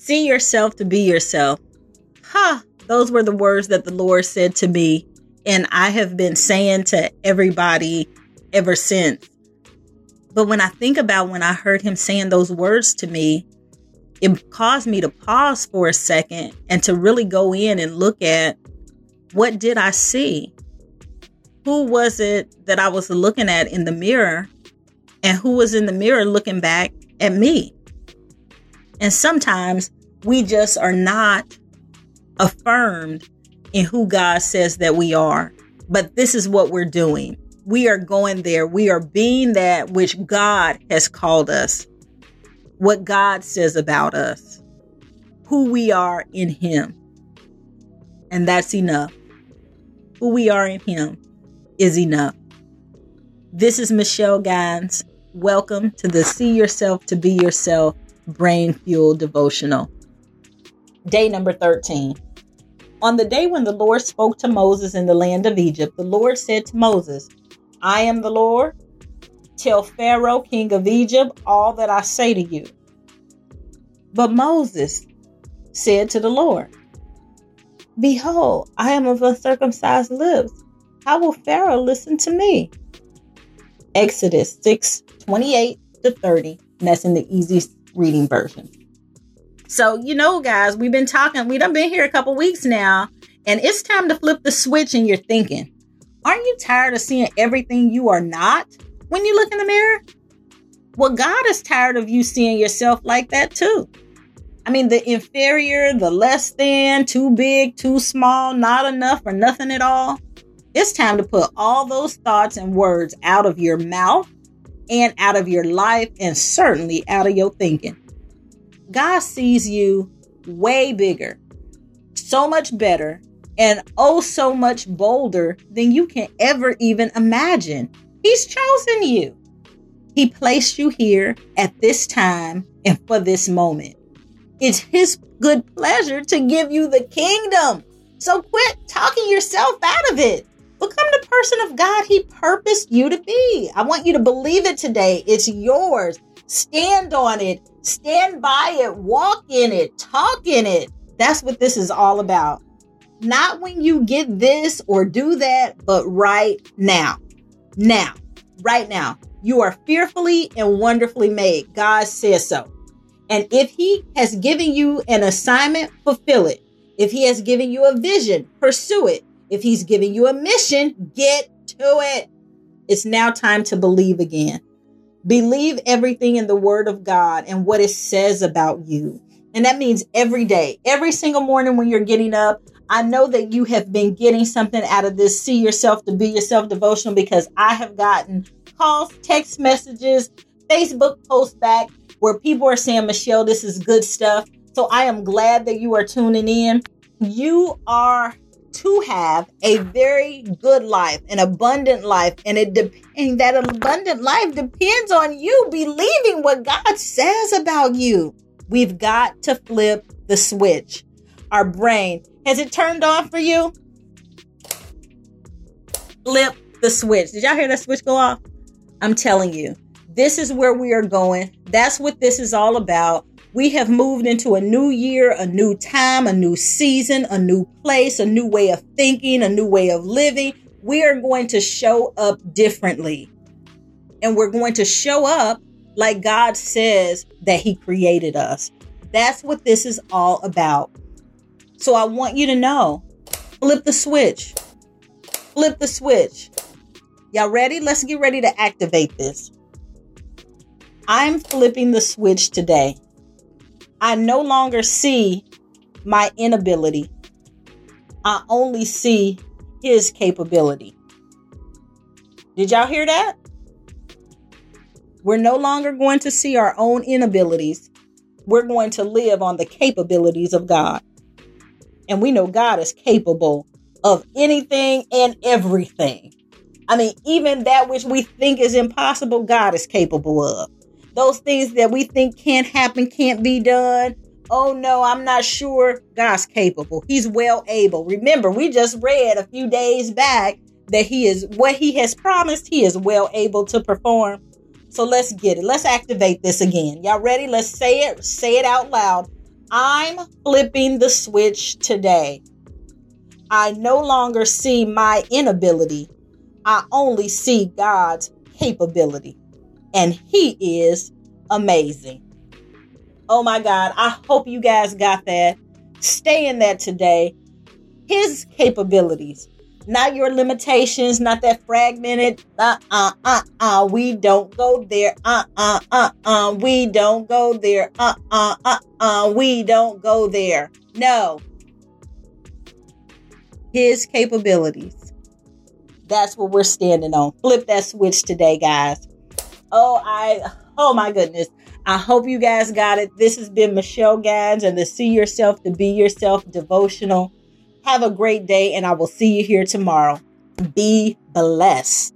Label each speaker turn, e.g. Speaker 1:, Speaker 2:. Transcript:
Speaker 1: See yourself to be yourself. Huh. Those were the words that the Lord said to me. And I have been saying to everybody ever since. But when I think about when I heard him saying those words to me, it caused me to pause for a second and to really go in and look at what did I see? Who was it that I was looking at in the mirror? And who was in the mirror looking back at me? And sometimes we just are not affirmed in who God says that we are. But this is what we're doing. We are going there. We are being that which God has called us, what God says about us, who we are in Him. And that's enough. Who we are in Him is enough. This is Michelle Gines. Welcome to the See Yourself to Be Yourself Brain Fuel Devotional. Day number 13. On the day when the Lord spoke to Moses in the land of Egypt, the Lord said to Moses, I am the Lord. Tell Pharaoh, king of Egypt, all that I say to you. But Moses said to the Lord, Behold, I am of uncircumcised lips. How will Pharaoh listen to me? Exodus 6 28 to 30. And that's in the easy reading version. So, you know, guys, we've been talking, we done been here a couple weeks now, and it's time to flip the switch in your thinking. Aren't you tired of seeing everything you are not when you look in the mirror? Well, God is tired of you seeing yourself like that too. I mean, the inferior, the less than, too big, too small, not enough, or nothing at all. It's time to put all those thoughts and words out of your mouth and out of your life, and certainly out of your thinking. God sees you way bigger, so much better, and oh so much bolder than you can ever even imagine. He's chosen you. He placed you here at this time and for this moment. It's His good pleasure to give you the kingdom. So quit talking yourself out of it. Become the person of God He purposed you to be. I want you to believe it today. It's yours. Stand on it, stand by it, walk in it, talk in it. That's what this is all about. Not when you get this or do that, but right now. Now, right now. You are fearfully and wonderfully made. God says so. And if He has given you an assignment, fulfill it. If He has given you a vision, pursue it. If He's giving you a mission, get to it. It's now time to believe again. Believe everything in the Word of God and what it says about you. And that means every day, every single morning when you're getting up, I know that you have been getting something out of this See Yourself to Be Yourself devotional because I have gotten calls, text messages, Facebook posts back where people are saying, Michelle, this is good stuff. So I am glad that you are tuning in. You are to have a very good life, an abundant life, and it de- and that abundant life depends on you believing what God says about you. We've got to flip the switch. Our brain has it turned on for you? Flip the switch. Did y'all hear that switch go off? I'm telling you, this is where we are going. That's what this is all about. We have moved into a new year, a new time, a new season, a new place, a new way of thinking, a new way of living. We are going to show up differently. And we're going to show up like God says that He created us. That's what this is all about. So I want you to know flip the switch. Flip the switch. Y'all ready? Let's get ready to activate this. I'm flipping the switch today. I no longer see my inability. I only see his capability. Did y'all hear that? We're no longer going to see our own inabilities. We're going to live on the capabilities of God. And we know God is capable of anything and everything. I mean, even that which we think is impossible, God is capable of. Those things that we think can't happen, can't be done. Oh no, I'm not sure. God's capable. He's well able. Remember, we just read a few days back that He is what He has promised, He is well able to perform. So let's get it. Let's activate this again. Y'all ready? Let's say it. Say it out loud. I'm flipping the switch today. I no longer see my inability. I only see God's capability. And He is amazing. Oh my God. I hope you guys got that. Stay in that today. His capabilities, not your limitations, not that fragmented. Uh uh uh uh. We don't go there. Uh uh uh uh. We don't go there. Uh uh uh uh. We don't go there. No. His capabilities. That's what we're standing on. Flip that switch today, guys. Oh, I, oh my goodness. I hope you guys got it. This has been Michelle Gans and the See Yourself to Be Yourself devotional. Have a great day, and I will see you here tomorrow. Be blessed.